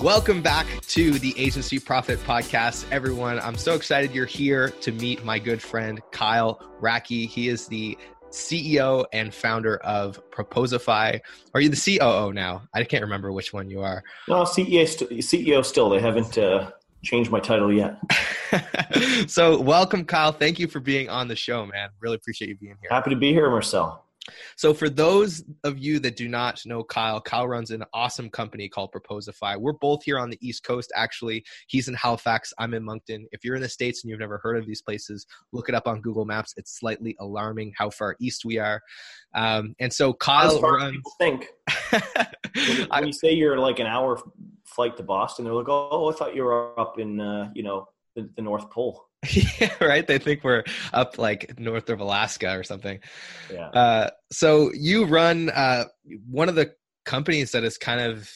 Welcome back to the Agency Profit Podcast, everyone. I'm so excited you're here to meet my good friend Kyle Racki. He is the CEO and founder of Proposify. Are you the COO now? I can't remember which one you are. No, CEO, CEO still. They haven't uh, changed my title yet. so, welcome, Kyle. Thank you for being on the show, man. Really appreciate you being here. Happy to be here, Marcel. So, for those of you that do not know Kyle, Kyle runs an awesome company called Proposify. We're both here on the East Coast, actually. He's in Halifax, I'm in Moncton. If you're in the States and you've never heard of these places, look it up on Google Maps. It's slightly alarming how far east we are. Um, and so, Kyle runs. Think. when, when you say you're like an hour flight to Boston, they're like, oh, I thought you were up in, uh, you know, the, the North Pole. yeah, right. They think we're up like north of Alaska or something. Yeah. Uh, so you run uh, one of the companies that is kind of,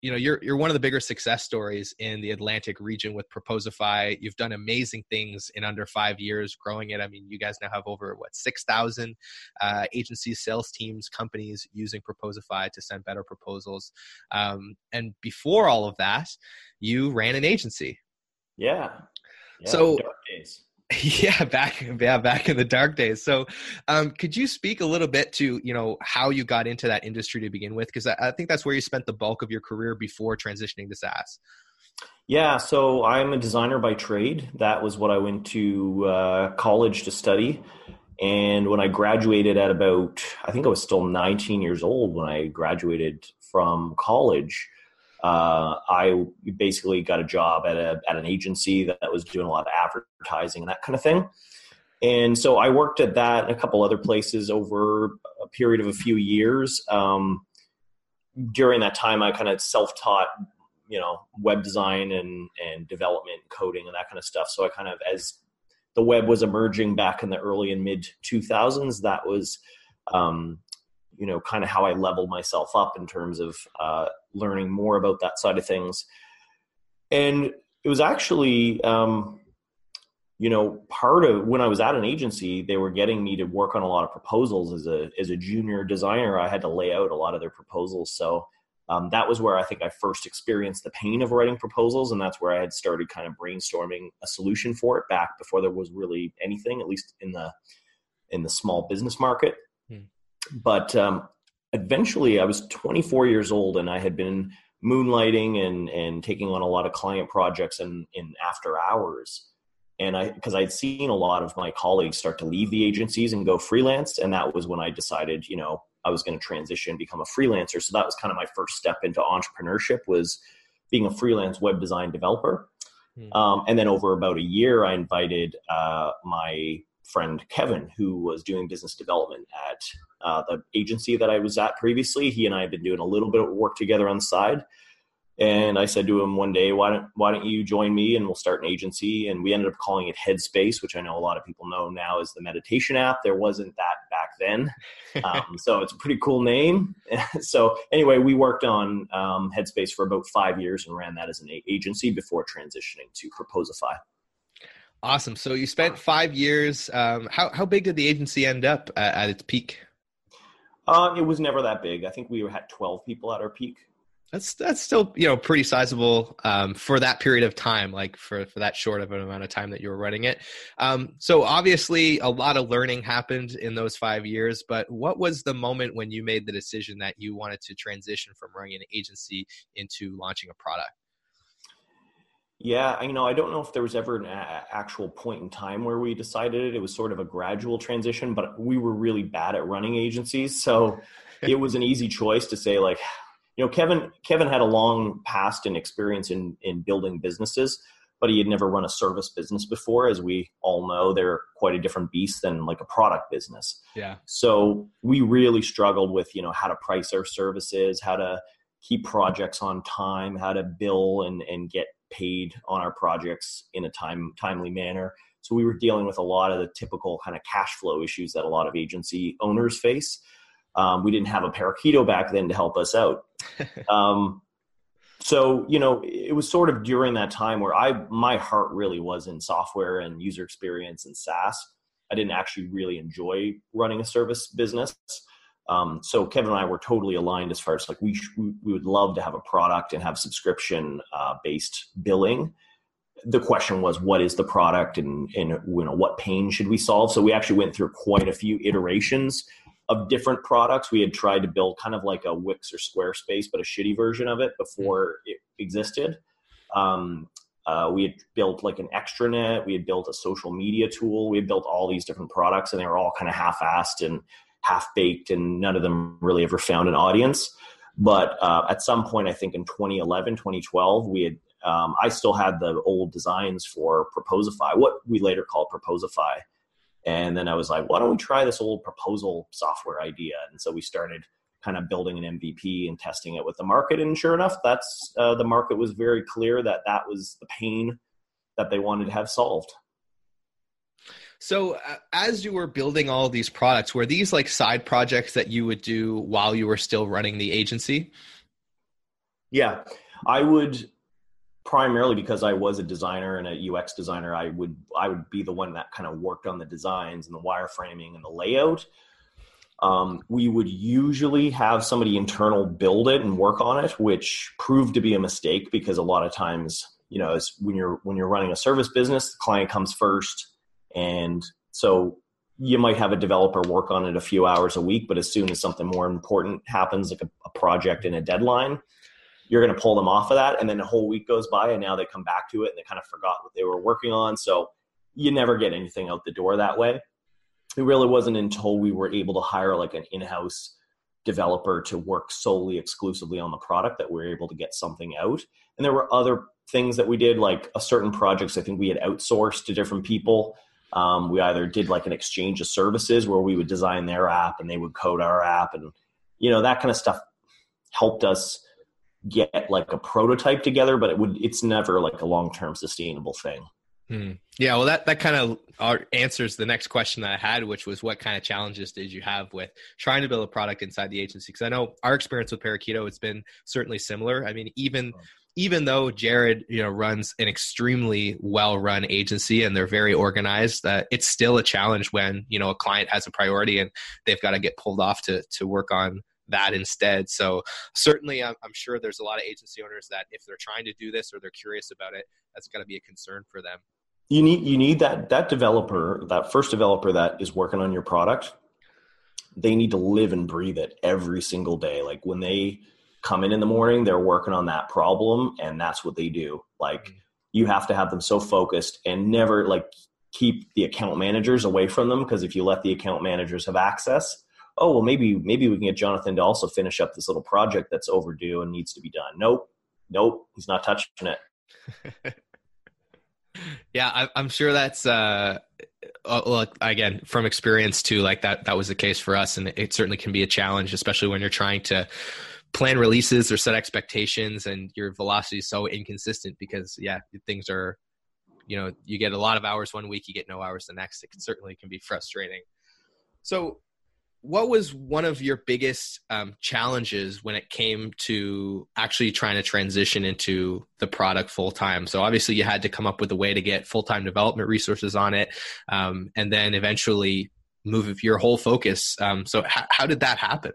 you know, you're you're one of the bigger success stories in the Atlantic region with Proposify. You've done amazing things in under five years, growing it. I mean, you guys now have over what six thousand uh, agencies, sales teams, companies using Proposify to send better proposals. Um, and before all of that, you ran an agency. Yeah, so yeah back yeah back in the dark days. So um, could you speak a little bit to you know how you got into that industry to begin with? Because I, I, think that's where you spent the bulk of your career before transitioning to saas. Yeah so i'm a designer by trade. That was what i went to uh, college to study. And when i graduated at about i think i was still 19 years old when i graduated from college uh, I basically got a job at a at an agency that was doing a lot of advertising and that kind of thing. And so I worked at that and a couple other places over a period of a few years. Um, during that time, I kind of self taught, you know, web design and and development, coding, and that kind of stuff. So I kind of as the web was emerging back in the early and mid 2000s, that was um, you know kind of how I leveled myself up in terms of uh, learning more about that side of things. And it was actually, um, you know, part of when I was at an agency, they were getting me to work on a lot of proposals as a as a junior designer. I had to lay out a lot of their proposals, so. Um, that was where I think I first experienced the pain of writing proposals, and that's where I had started kind of brainstorming a solution for it back before there was really anything, at least in the in the small business market. Hmm but um, eventually I was 24 years old and I had been moonlighting and, and taking on a lot of client projects in, in after hours. And I, because I'd seen a lot of my colleagues start to leave the agencies and go freelance. And that was when I decided, you know, I was going to transition, become a freelancer. So that was kind of my first step into entrepreneurship was being a freelance web design developer. Hmm. Um, and then over about a year, I invited uh, my friend Kevin, who was doing business development at uh, the agency that I was at previously. He and I had been doing a little bit of work together on the side. And I said to him one day, why don't, why don't you join me and we'll start an agency? And we ended up calling it Headspace, which I know a lot of people know now as the meditation app. There wasn't that back then. Um, so it's a pretty cool name. so anyway, we worked on um, Headspace for about five years and ran that as an agency before transitioning to Proposify. Awesome. So you spent five years. Um, how, how big did the agency end up at, at its peak? Uh, it was never that big. I think we had 12 people at our peak. That's that's still you know pretty sizable um, for that period of time, like for for that short of an amount of time that you were running it. Um, so obviously, a lot of learning happened in those five years. But what was the moment when you made the decision that you wanted to transition from running an agency into launching a product? Yeah, you know, I don't know if there was ever an a- actual point in time where we decided it. It was sort of a gradual transition, but we were really bad at running agencies, so it was an easy choice to say like, you know, Kevin Kevin had a long past and experience in in building businesses, but he had never run a service business before. As we all know, they're quite a different beast than like a product business. Yeah. So we really struggled with, you know, how to price our services, how to keep projects on time, how to bill and, and get paid on our projects in a time timely manner. So we were dealing with a lot of the typical kind of cash flow issues that a lot of agency owners face. Um, we didn't have a Parakeeto back then to help us out. Um, so you know it was sort of during that time where i my heart really was in software and user experience and saas i didn't actually really enjoy running a service business um, so kevin and i were totally aligned as far as like we we would love to have a product and have subscription uh, based billing the question was what is the product and and you know what pain should we solve so we actually went through quite a few iterations of different products. We had tried to build kind of like a Wix or Squarespace, but a shitty version of it before it existed. Um, uh, we had built like an extranet. We had built a social media tool. We had built all these different products, and they were all kind of half-assed and half-baked, and none of them really ever found an audience. But uh, at some point, I think in 2011, 2012, we had um, I still had the old designs for Proposify, what we later called Proposify. And then I was like, why don't we try this old proposal software idea? And so we started kind of building an MVP and testing it with the market. And sure enough, that's uh, the market was very clear that that was the pain that they wanted to have solved. So, uh, as you were building all these products, were these like side projects that you would do while you were still running the agency? Yeah, I would primarily because I was a designer and a UX designer, I would I would be the one that kind of worked on the designs and the wireframing and the layout. Um, we would usually have somebody internal build it and work on it, which proved to be a mistake because a lot of times, you know, when you're when you're running a service business, the client comes first, and so you might have a developer work on it a few hours a week, but as soon as something more important happens, like a, a project and a deadline, you're going to pull them off of that. And then a whole week goes by and now they come back to it and they kind of forgot what they were working on. So you never get anything out the door that way. It really wasn't until we were able to hire like an in-house developer to work solely exclusively on the product that we were able to get something out. And there were other things that we did like a certain projects i think we had outsourced to different people um, we either did like an exchange of services where we would design their app and they would code our app and you know that kind of stuff helped us get like a prototype together, but it would it's never like a long term sustainable thing. Hmm. Yeah, well, that that kind of answers the next question that I had, which was what kind of challenges did you have with trying to build a product inside the agency? Because I know our experience with Parakeeto, it's been certainly similar. I mean, even even though Jared, you know, runs an extremely well-run agency and they're very organized, uh, it's still a challenge when you know a client has a priority and they've got to get pulled off to to work on that instead. So certainly, I'm, I'm sure there's a lot of agency owners that if they're trying to do this or they're curious about it, that's going to be a concern for them. You need you need that that developer, that first developer that is working on your product. They need to live and breathe it every single day. Like when they come in in the morning, they're working on that problem, and that's what they do. Like mm-hmm. you have to have them so focused and never like keep the account managers away from them because if you let the account managers have access oh well maybe maybe we can get jonathan to also finish up this little project that's overdue and needs to be done nope nope he's not touching it yeah I, i'm sure that's uh look uh, again from experience too like that that was the case for us and it certainly can be a challenge especially when you're trying to plan releases or set expectations and your velocity is so inconsistent because yeah things are you know you get a lot of hours one week you get no hours the next it can, certainly can be frustrating so what was one of your biggest um, challenges when it came to actually trying to transition into the product full time? So obviously you had to come up with a way to get full time development resources on it, um, and then eventually move your whole focus. Um, so h- how did that happen?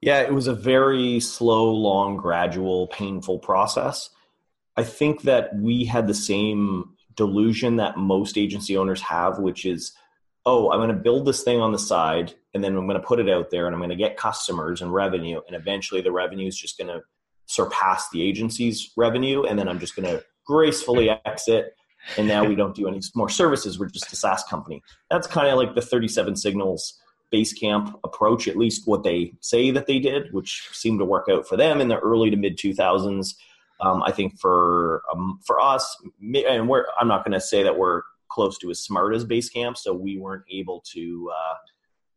Yeah, it was a very slow, long, gradual, painful process. I think that we had the same delusion that most agency owners have, which is oh, I'm going to build this thing on the side and then I'm going to put it out there and I'm going to get customers and revenue. And eventually the revenue is just going to surpass the agency's revenue. And then I'm just going to gracefully exit. And now we don't do any more services. We're just a SaaS company. That's kind of like the 37 Signals Basecamp approach, at least what they say that they did, which seemed to work out for them in the early to mid 2000s. Um, I think for um, for us, and we're I'm not going to say that we're close to as smart as Basecamp, so we weren't able to uh,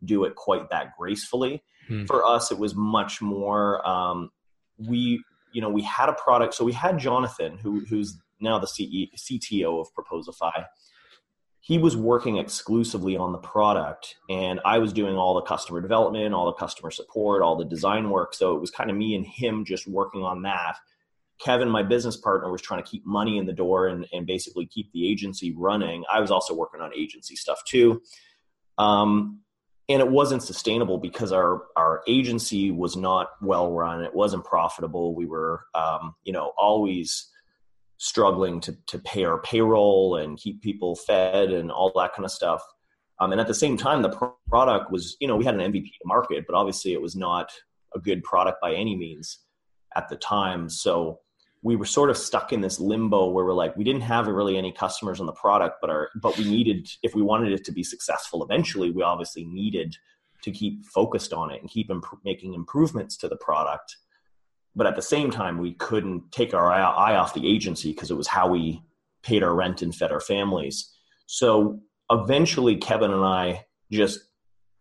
do it quite that gracefully. Hmm. For us, it was much more. Um, we you know we had a product, so we had Jonathan, who who's now the CE, CTO of Proposify. He was working exclusively on the product, and I was doing all the customer development, all the customer support, all the design work. So it was kind of me and him just working on that Kevin, my business partner, was trying to keep money in the door and, and basically keep the agency running. I was also working on agency stuff too. Um, and it wasn't sustainable because our our agency was not well run. It wasn't profitable. We were, um, you know, always struggling to to pay our payroll and keep people fed and all that kind of stuff. Um, and at the same time, the product was, you know, we had an MVP to market, but obviously it was not a good product by any means at the time. So we were sort of stuck in this limbo where we're like we didn't have really any customers on the product but our but we needed if we wanted it to be successful eventually we obviously needed to keep focused on it and keep imp- making improvements to the product but at the same time we couldn't take our eye off the agency because it was how we paid our rent and fed our families so eventually kevin and i just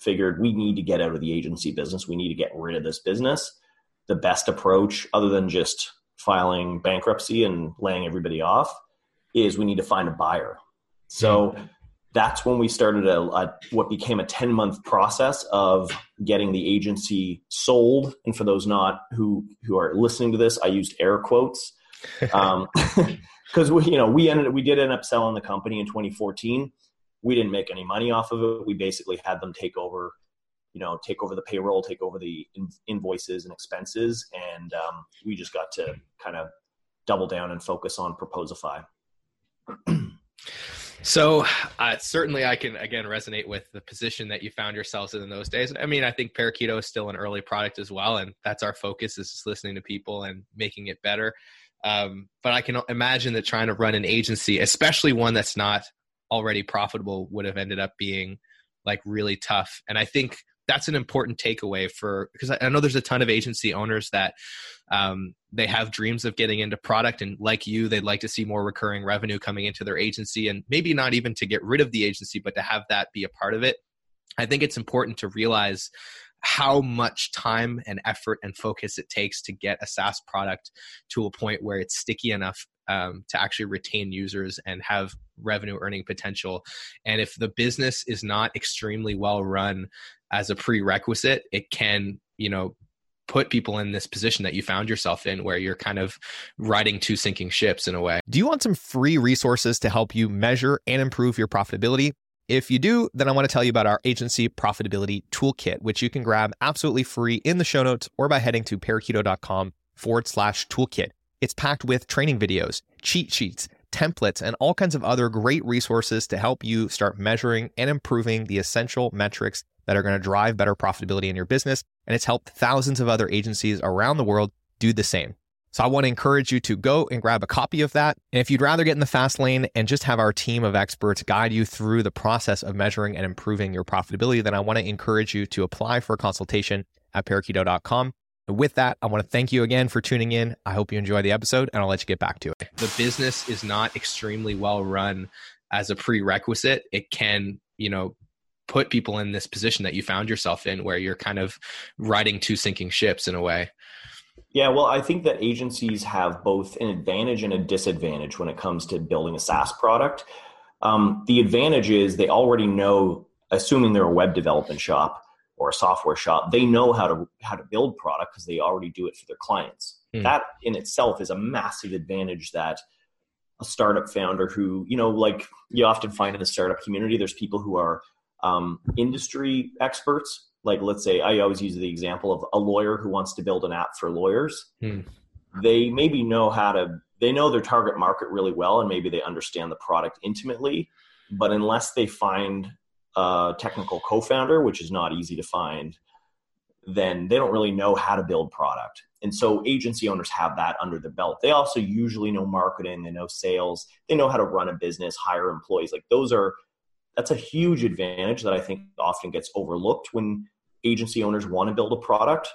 figured we need to get out of the agency business we need to get rid of this business the best approach other than just filing bankruptcy and laying everybody off is we need to find a buyer. So mm-hmm. That's when we started a, a, what became a 10 month process of getting the agency sold. And for those not who who are listening to this, I used air quotes because um, we you know we ended we did end up selling the company in 2014. We didn't make any money off of it. We basically had them take over you know take over the payroll take over the invoices and expenses and um, we just got to kind of double down and focus on proposify so uh, certainly i can again resonate with the position that you found yourselves in, in those days. I mean i think parakeeto is still an early product as well and that's our focus is just listening to people and making it better. Um, but i can imagine that trying to run an agency especially one that's not already profitable would have ended up being like really tough. And i think that's an important takeaway for because I, know there's a ton of agency owners that um, they have dreams of getting into product and like you they'd like to see more recurring revenue coming into their agency and maybe not even to get rid of the agency but to have that be a part of it i think it's important to realize how much time and effort and focus it takes to get a SaaS product to a point where it's sticky enough um, to actually retain users and have revenue earning potential. And if the business is not extremely well run as a prerequisite, it can, you know, put people in this position that you found yourself in where you're kind of riding two sinking ships in a way. Do you want some free resources to help you measure and improve your profitability? If you do, then I want to tell you about our agency profitability toolkit, which you can grab absolutely free in the show notes or by heading to parakeeto.com forward slash toolkit. It's packed with training videos, cheat sheets, templates, and all kinds of other great resources to help you start measuring and improving the essential metrics that are going to drive better profitability in your business. And it's helped thousands of other agencies around the world do the same. So I want to encourage you to go and grab a copy of that. And if you'd rather get in the fast lane and just have our team of experts guide you through the process of measuring and improving your profitability, then I want to encourage you to apply for a consultation at parakeeto.com. And with that, I want to thank you again for tuning in. I hope you enjoy the episode and I'll let you get back to it. The business is not extremely well run as a prerequisite. It can, you know, put people in this position that you found yourself in where you're kind of riding two sinking ships in a way. Yeah, well, I think that agencies have both an advantage and a disadvantage when it comes to building a SaaS product. Um, the advantage is they already know, assuming they're a web development shop or a software shop, they know how to how to build product because they already do it for their clients. Mm. That in itself is a massive advantage that a startup founder who, you know, like you often find in the startup community, there's people who are um, industry experts. Like, let's say, I always use the example of a lawyer who wants to build an app for lawyers. Hmm. They maybe know how to, they know their target market really well, and maybe they understand the product intimately. But unless they find a technical co founder, which is not easy to find, then they don't really know how to build product. And so agency owners have that under the belt. They also usually know marketing, they know sales, they know how to run a business, hire employees. Like those are that's a huge advantage that I think often gets overlooked when agency owners want to build a product.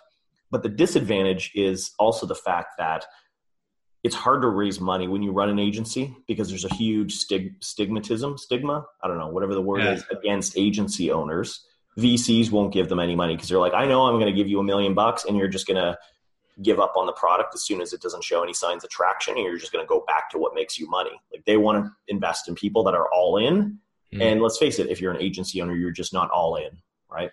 But the disadvantage is also the fact that it's hard to raise money when you run an agency because there's a huge stig- stigmatism, stigma, I don't know, whatever the word yeah. is, against agency owners. VCs won't give them any money because they're like, I know I'm going to give you a million bucks and you're just going to give up on the product as soon as it doesn't show any signs of traction and you're just going to go back to what makes you money. Like they want to invest in people that are all in. Mm. And let's face it, if you're an agency owner, you're just not all in, right?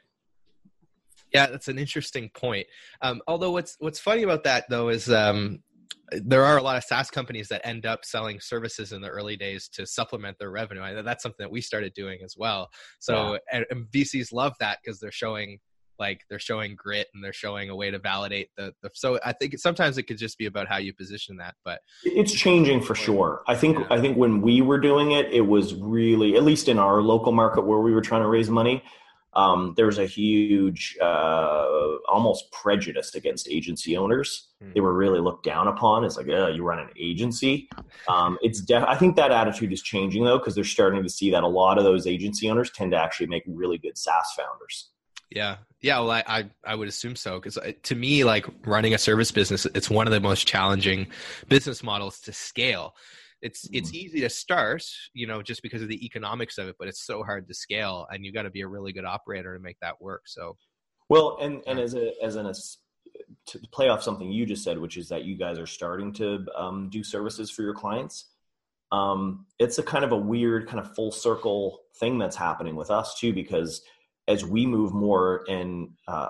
Yeah, that's an interesting point. Um, although what's what's funny about that though is um, there are a lot of SaaS companies that end up selling services in the early days to supplement their revenue. I, that's something that we started doing as well. So yeah. and, and VCs love that because they're showing like they're showing grit and they're showing a way to validate the, the so i think sometimes it could just be about how you position that but it's changing for sure i think yeah. i think when we were doing it it was really at least in our local market where we were trying to raise money um, there's a huge uh, almost prejudice against agency owners. Mm. They were really looked down upon. It's like, oh, you run an agency. Um, it's def- I think that attitude is changing though because they're starting to see that a lot of those agency owners tend to actually make really good SaaS founders. Yeah, yeah. Well, I I, I would assume so because uh, to me, like running a service business, it's one of the most challenging business models to scale it's it's mm. easy to start you know just because of the economics of it but it's so hard to scale and you got to be a really good operator to make that work so well and and as a as an to play off something you just said which is that you guys are starting to um, do services for your clients um, it's a kind of a weird kind of full circle thing that's happening with us too because as we move more in uh,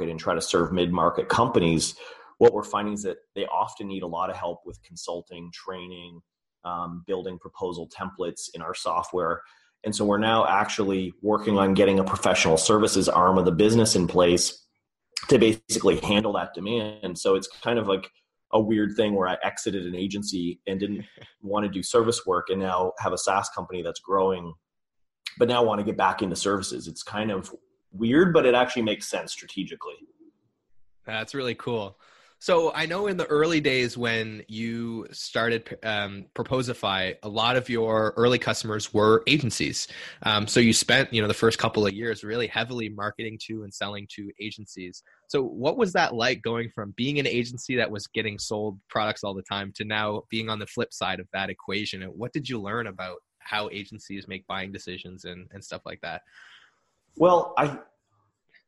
and try to serve mid market companies what we're finding is that they often need a lot of help with consulting training um, building proposal templates in our software. And so we're now actually working on getting a professional services arm of the business in place to basically handle that demand. So it's kind of like a weird thing where I exited an agency and didn't want to do service work and now have a SaaS company that's growing, but now want to get back into services. It's kind of weird, but it actually makes sense strategically. That's really cool. So I know in the early days when you started um, Proposify, a lot of your early customers were agencies. Um, so you spent, you know, the first couple of years really heavily marketing to and selling to agencies. So what was that like going from being an agency that was getting sold products all the time to now being on the flip side of that equation? And what did you learn about how agencies make buying decisions and, and stuff like that? Well, I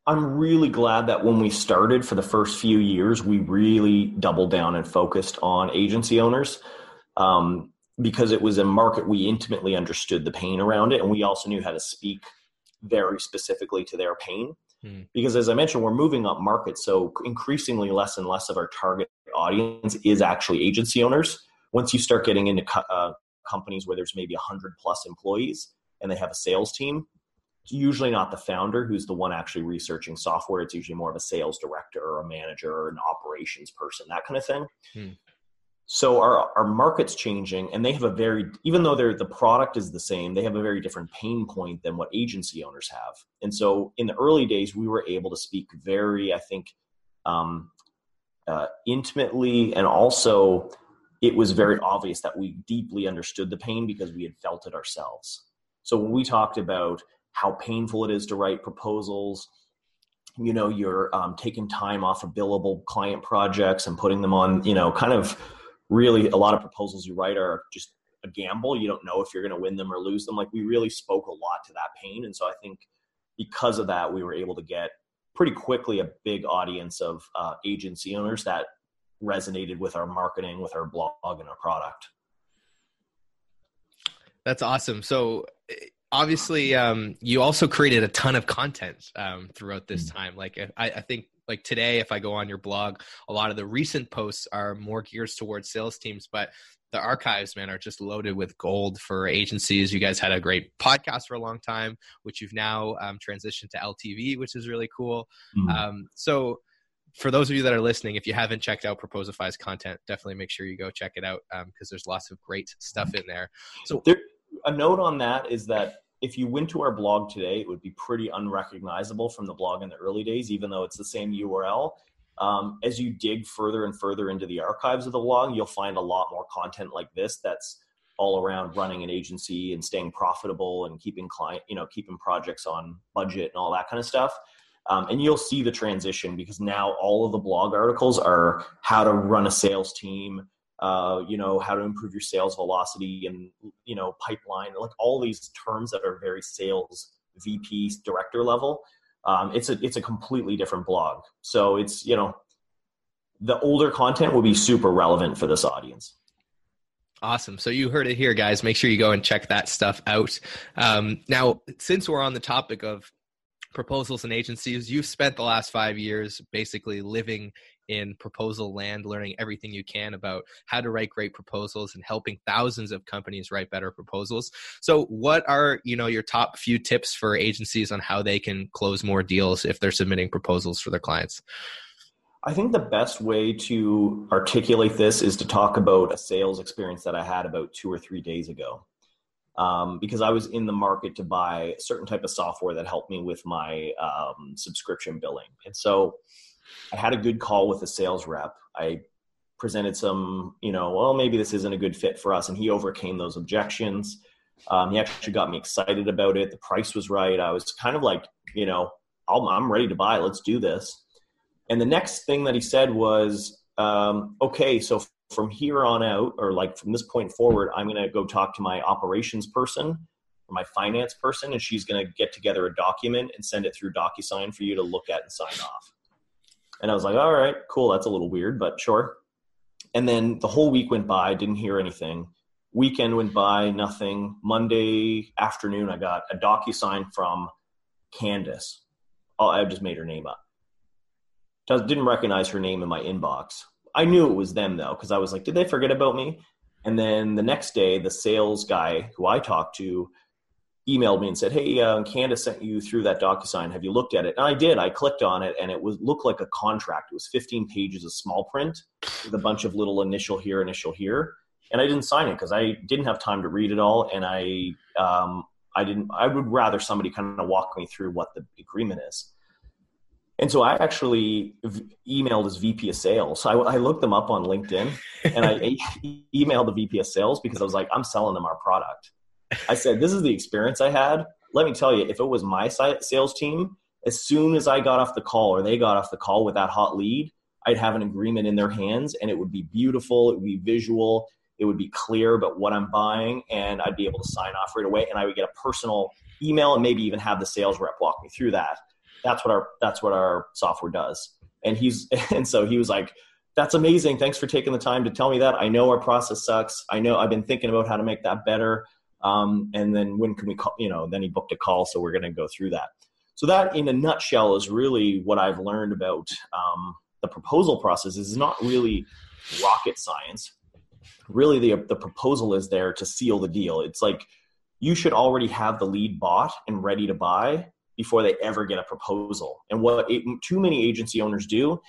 I'm really glad that when we started for the first few years, we really doubled down and focused on agency owners um, because it was a market we intimately understood the pain around it. And we also knew how to speak very specifically to their pain. Hmm. Because as I mentioned, we're moving up market. So increasingly less and less of our target audience is actually agency owners. Once you start getting into uh, companies where there's maybe 100 plus employees and they have a sales team, it's usually not the founder who's the one actually researching software. It's usually more of a sales director or a manager or an operations person, that kind of thing. Hmm. So our, our market's changing and they have a very, even though they're, the product is the same, they have a very different pain point than what agency owners have. And so in the early days, we were able to speak very, I think, um, uh, intimately and also it was very obvious that we deeply understood the pain because we had felt it ourselves. So when we talked about how painful it is to write proposals you know you're um, taking time off of billable client projects and putting them on you know kind of really a lot of proposals you write are just a gamble. You don't know if you're going to win them or lose them. Like we really spoke a lot to that pain. And so i think because of that we were able to get pretty quickly a big audience of uh, agency owners that resonated with our marketing with our blog and our product. That's awesome. So obviously um, you also created a ton of content um, throughout this mm. time. Like I, I, think like today if i go on your blog a lot of the recent posts are more geared towards sales teams but the archives man are just loaded with gold for agencies. You guys had a great podcast for a long time which you've now um, transitioned to ltv which is really cool. Mm-hmm. so for those of you that are listening, if you haven't checked out Proposify's content, definitely make sure you go check it out because um, there's lots of great stuff in there. So, there, a note on that is that if you went to our blog today, it would be pretty unrecognizable from the blog in the early days, even though it's the same URL. Um, as you dig further and further into the archives of the blog, you'll find a lot more content like this that's all around running an agency and staying profitable and keeping client, you know, keeping projects on budget and all that kind of stuff. Um, and you'll see the transition because now all of the blog articles are how to run a sales team, uh, you know, how to improve your sales velocity and, you know, pipeline, like all these terms that are very sales VP director level. Um, it's a it's a completely different blog. So it's you know, the older content will be super relevant for this audience. Awesome. So you heard it here, guys. Make sure you go and check that stuff out. Um, now, since we're on the topic of proposals and agencies, you've spent the last five years basically living in proposal land, learning everything you can about how to write great proposals and helping thousands of companies write better proposals. So, what are you know your top few tips for agencies on how they can close more deals if they're submitting proposals for their clients? I think the best way to articulate this is to talk about a sales experience that I had about two or three days ago. Um, because I was in the market to buy a certain type of software that helped me with my um, subscription billing. And so I had a good call with a sales rep. I presented some, you know, well, maybe this isn't a good fit for us. And he overcame those objections. Um, he actually got me excited about it. The price was right. I was kind of like, you know, i am ready to buy. Let's do this. And the next thing that he said was, um, okay, so from here on out, or like from this point forward, I'm going to go talk to my operations person or my finance person, and she's going to get together a document and send it through DocuSign for you to look at and sign off. And I was like, all right, cool. That's a little weird, but sure. And then the whole week went by, didn't hear anything. Weekend went by, nothing. Monday afternoon, I got a DocuSign from Candace. Oh, I just made her name up. Didn't recognize her name in my inbox. I knew it was them though, because I was like, did they forget about me? And then the next day, the sales guy who I talked to emailed me and said, "Hey, uh, Candace sent you through that DocuSign. Have you looked at it?" And I did. I clicked on it, and it was looked like a contract. It was 15 pages of small print with a bunch of little initial here, initial here, and I didn't sign it because I didn't have time to read it all, and I um, I didn't. I would rather somebody kind of walk me through what the agreement is. And so I actually emailed his VP of sales. So I, I looked them up on LinkedIn and I emailed the VP of sales because I was like, I'm selling them our product. I said, This is the experience I had. Let me tell you, if it was my sales team, as soon as I got off the call or they got off the call with that hot lead, I'd have an agreement in their hands and it would be beautiful, it would be visual, it would be clear about what I'm buying, and I'd be able to sign off right away. And I would get a personal email and maybe even have the sales rep walk me through that. That's what our that's what our software does. And he's and so he was like, That's amazing. Thanks for taking the time to tell me that. I know our process sucks. I know I've been thinking about how to make that better. Um, and then when can we call, you know, then he booked a call. So we're going to go through that. So that in a nutshell is really what I've learned about um, the proposal process is not really rocket science. Really the, the proposal is there to seal the deal. It's like you should already have the lead bought and ready to buy before they ever get a proposal. And what it, too many agency owners do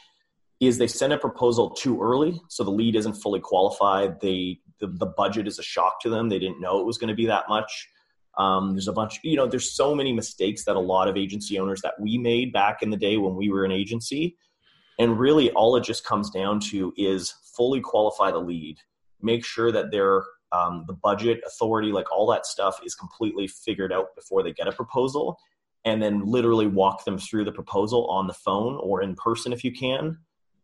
is they send a proposal too early so the lead isn't fully qualified. They the, the budget is a shock to them. They didn't know it was going to be that much. Um, there's a bunch you know there's so many mistakes that a lot of agency owners that we made back in the day when we were an agency. And really all it just comes down to is fully qualify the lead make sure that their um, the budget authority like all that stuff is completely figured out before they get a proposal and then literally walk them through the proposal on the phone or in person if you can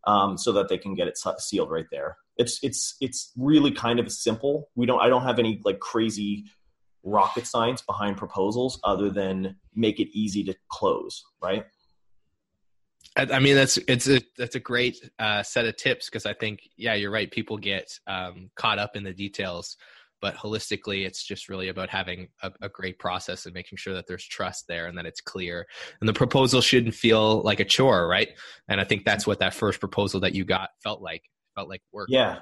um, so that they can get it sealed right there. It's it's it's really kind of simple. We don't I don't have any like crazy rocket science behind proposals other than make it easy to close, right? I mean that's it's a that's a great uh, set of tips because I think yeah you're right people get um, caught up in the details but holistically it's just really about having a, a, great process and making sure that there's trust there and that it's clear. And the proposal shouldn't feel like a chore right? And i think that's what that first proposal that you got felt like felt like work. Yeah.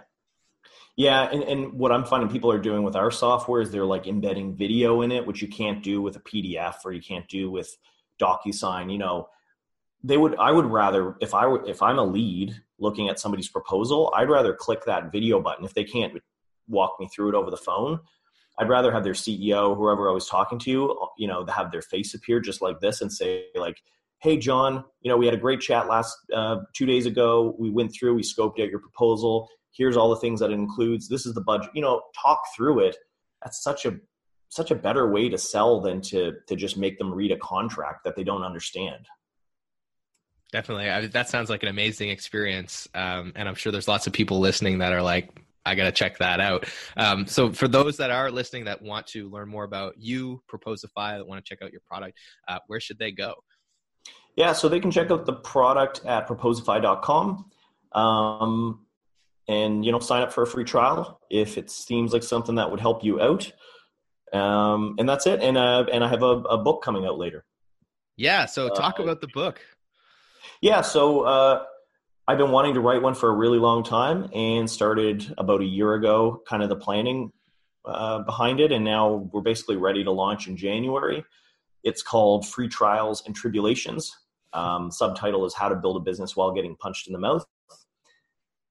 Yeah and, and what i'm finding people are doing with our software is they're like embedding video in it which you can't do with a pdf or you can't do with docusign you know. They would i would rather if i were if i'm a lead looking at somebody's proposal i'd rather click that video button. If they can't walk me through it over the phone. I'd rather have their CEO, whoever I was talking to, you know, have their face appear just like this and say like, "Hey, John, you know, we had a great chat last uh, two days ago. We went through, we scoped out your proposal. Here's all the things that it includes. This is the budget. You know, talk through it. That's such a such a better way to sell than to to just make them read a contract that they don't understand. Definitely, I, that sounds like an amazing experience, um, and I'm sure there's lots of people listening that are like, I got to check that out. Um, so for those that are listening that want to learn more about you, Proposify, that want to check out your product, uh, where should they go? Yeah, so they can check out the product at proposify.com. Um, and you know sign up for a free trial if it seems like something that would help you out um, and that's it and uh, and i have a, a, book coming out later yeah so talk uh, about the book yeah so uh, i've been wanting to write one for a really long time and started about a year ago kind of the planning uh, behind it. And now we're basically ready to launch in january. It's called free trials and tribulations. Um, subtitle is how to build a business while getting punched in the mouth.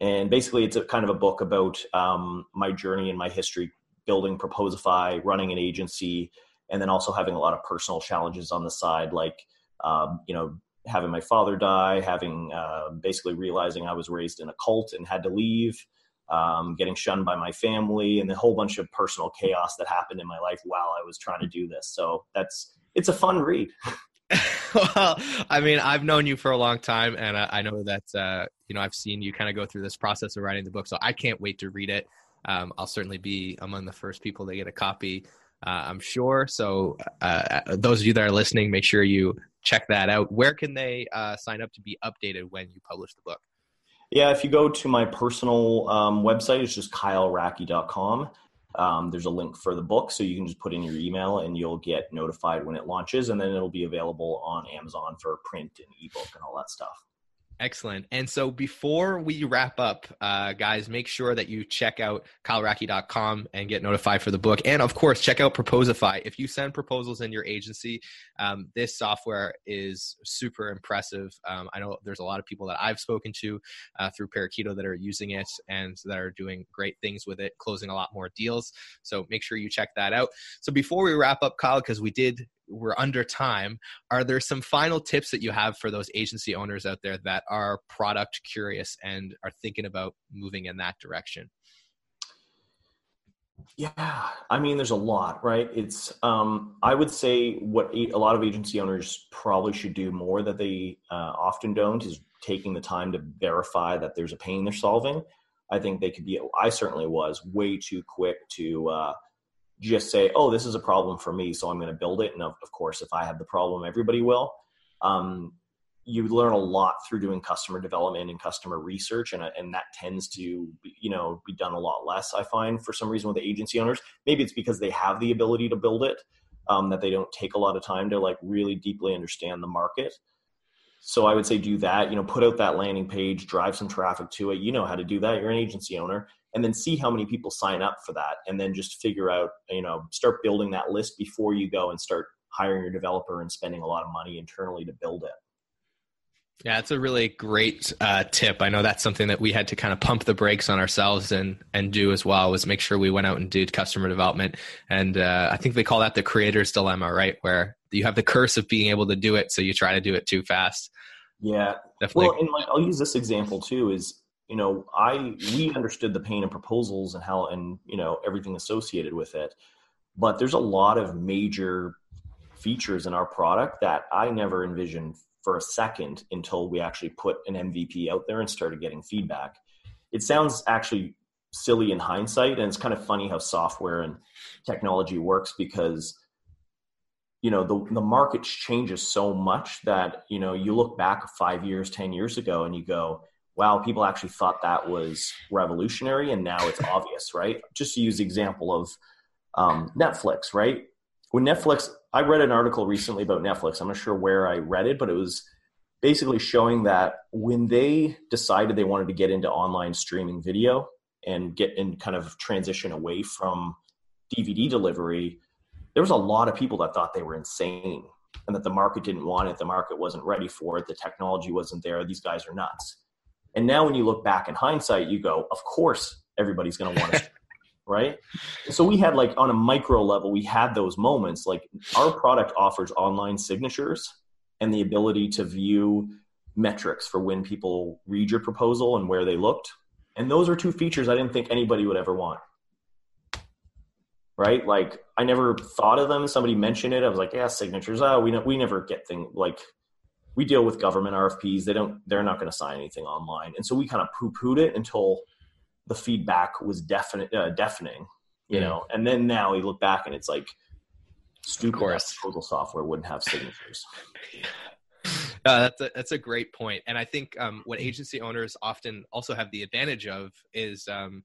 And basically it's a kind of a book about um, my journey and my history building proposify running an agency and then also having a lot of personal challenges on the side like um, you know having my father die having uh, basically realizing i was raised in a cult and had to leave um, getting shunned by my family and the whole bunch of personal chaos that happened in my life while i was trying to do this so that's it's a fun read well, I mean, I've known you for a long time, and I, I know that uh, you know I've seen you kind of go through this process of writing the book. So I can't wait to read it. Um, I'll certainly be among the first people to get a copy. Uh, I'm sure. So uh, uh, those of you that are listening, make sure you check that out. Where can they uh, sign up to be updated when you publish the book? Yeah, if you go to my personal um, website, it's just kyleracki.com um, there's a link for the book so you can just put in your email and you'll get notified when it launches and then it'll be available on amazon for print and ebook and all that stuff Excellent. And so before we wrap up, uh, guys, make sure that you check out kyleracki.com and get notified for the book. And of course, check out Proposify. If you send proposals in your agency, um, this software is super impressive. Um, I know there's a lot of people that I've spoken to uh, through Parakeeto that are using it and that are doing great things with it, closing a lot more deals. So make sure you check that out. So before we wrap up, Kyle, because we did we're under time. Are there some final tips that you have for those agency owners out there that are product curious and are thinking about moving in that direction? Yeah, I mean, there's a lot, right? It's, um, I would say what a, lot of agency owners probably should do more that they uh, often don't is taking the time to verify that there's a pain they're solving. I think they could be, I certainly was way too quick to, uh, just say, oh, this is a problem for me, so I'm going to build it. And of, of, course, if I have the problem, everybody will. Um, you learn a lot through doing customer development and customer research, and, and that tends to, be, you know, be done a lot less. I find for some reason with agency owners, maybe it's because they have the ability to build it, um, that they don't take a lot of time to like really deeply understand the market. So I would say do that. You know, put out that landing page, drive some traffic to it. You know how to do that. You're an agency owner and then see how many people sign up for that and then just figure out you know start building that list before you go and start hiring your developer and spending a lot of money internally to build it yeah, it's a really great uh, tip. I know that's something that we had to kind of pump the brakes on ourselves and and do as well. Was make sure we went out and did customer development, and uh, I think they call that the creator's dilemma, right? Where you have the curse of being able to do it, so you try to do it too fast. Yeah, definitely. Well, and like I'll use this example too. Is you know, I we understood the pain of proposals and how and you know everything associated with it, but there's a lot of major features in our product that I never envisioned for a second until we actually put an MVP out there and started getting feedback. It sounds actually silly in hindsight, and it's kind of funny how software and technology works because you know the the market changes so much that you know you look back five years, ten years ago, and you go wow, people actually thought that was revolutionary and now it's obvious, right? Just to use the example of um, Netflix, right? When Netflix, I read an article recently about Netflix. I'm not sure where I read it, but it was basically showing that when they decided they wanted to get into online streaming video and get in kind of transition away from DVD delivery, there was a lot of people that thought they were insane and that the market didn't want it, the market wasn't ready for it, the technology wasn't there, these guys are nuts. And now when you look back in hindsight, you go, of course everybody's going to want to, right? So we had like on a micro level, we had those moments. Like our product offers online signatures and the ability to view metrics for when people read your proposal and where they looked. And those are two features I didn't think anybody would ever want. Right? Like I never thought of them. Somebody mentioned it. I was like, yeah, signatures. Oh, we, we never get things like we deal with government RFPs. They don't, they're not going to sign anything online. And so we kind of poo pooed it until the feedback was definite, uh, deafening, you know. And then now we look back and it's like, stupid proposal software wouldn't have signatures. Uh, that's a that's a great point, and I think um, what agency owners often also have the advantage of is um,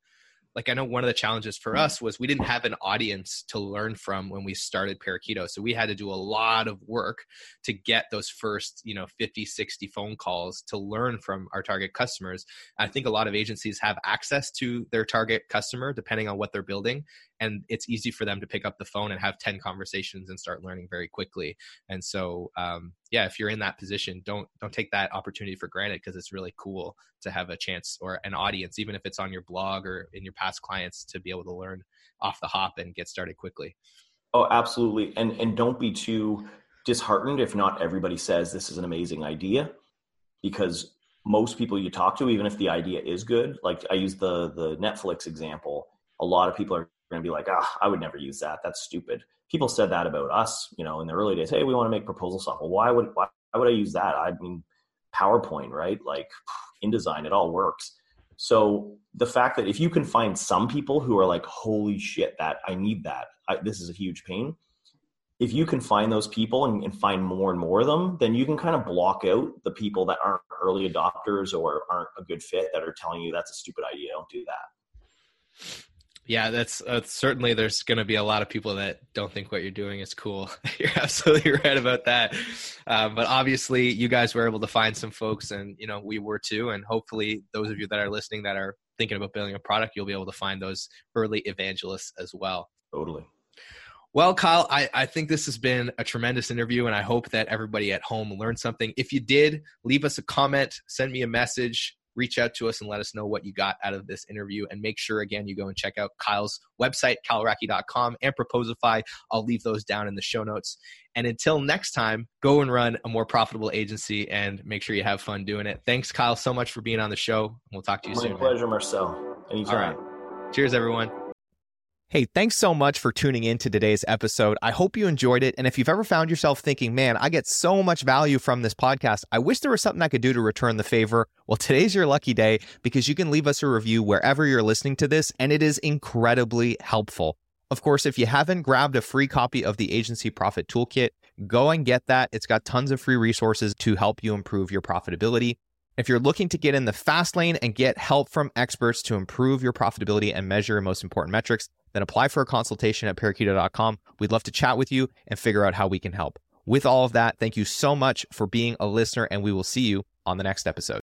like I know one of the challenges for us was we didn't have an audience to learn from when we started Parakeeto. So we had to do a lot of work to get those first, you know, 50, 60 phone calls to learn from our target customers. I think a lot of agencies have access to their target customer depending on what they're building and it's easy for them to pick up the phone and have 10 conversations and start learning very quickly. And so um, yeah, if you're in that position, don't don't take that opportunity for granted because it's really cool to have a chance or an audience, even if it's on your blog or in your past clients, to be able to learn off the hop and get started quickly. Oh, absolutely. And and don't be too disheartened if not everybody says this is an amazing idea because most people you talk to even if the idea is good like i use the the netflix example a lot of people are going to be like ah i would never use that. That's stupid. People said that about us you know in the early days hey we want to make proposal software why would why, would i use that? I mean powerpoint right? Like InDesign it all works. So the fact that if you can find some people who are like, holy shit, that I need that, I, this is a huge pain. If you can find those people and, and, find more and more of them, then you can kind of block out the people that aren't early adopters or aren't a good fit that are telling you that's a stupid idea. Don't do that. Yeah, that's uh, certainly there's going to be a lot of people that don't think what you're doing is cool. you're absolutely right about that. Uh, but obviously, you guys were able to find some folks, and you know we were too. And hopefully, those of you that are listening that are thinking about building a product, you'll be able to find those early evangelists as well. Totally. Well, Kyle, I, I think this has been a tremendous interview, and I hope that everybody at home learned something. If you did, leave us a comment, send me a message reach out to us and let us know what you got out of this interview. And make sure, again, you go and check out Kyle's website, kyleracki.com, and Proposify. I'll leave those down in the show notes. And until next time, go and run a more profitable agency and make sure you have fun doing it. Thanks, Kyle, so much for being on the show. We'll talk to you My soon. My pleasure, Marcel. Anytime. All right. Cheers, everyone. Hey, thanks so much for tuning in to today's episode. I hope you enjoyed it. And if you've ever found yourself thinking, man, I get so much value from this podcast, I wish there was something I could do to return the favor. Well, today's your lucky day because you can leave us a review wherever you're listening to this, and it is incredibly helpful. Of course, if you haven't grabbed a free copy of the Agency Profit Toolkit, go and get that. It's got tons of free resources to help you improve your profitability. If you're looking to get in the fast lane and get help from experts to improve your profitability and measure your most important metrics, then apply for a consultation at parakeeto.com. We'd love to chat with you and figure out how we can help. With all of that, thank you so much for being a listener, and we will see you on the next episode.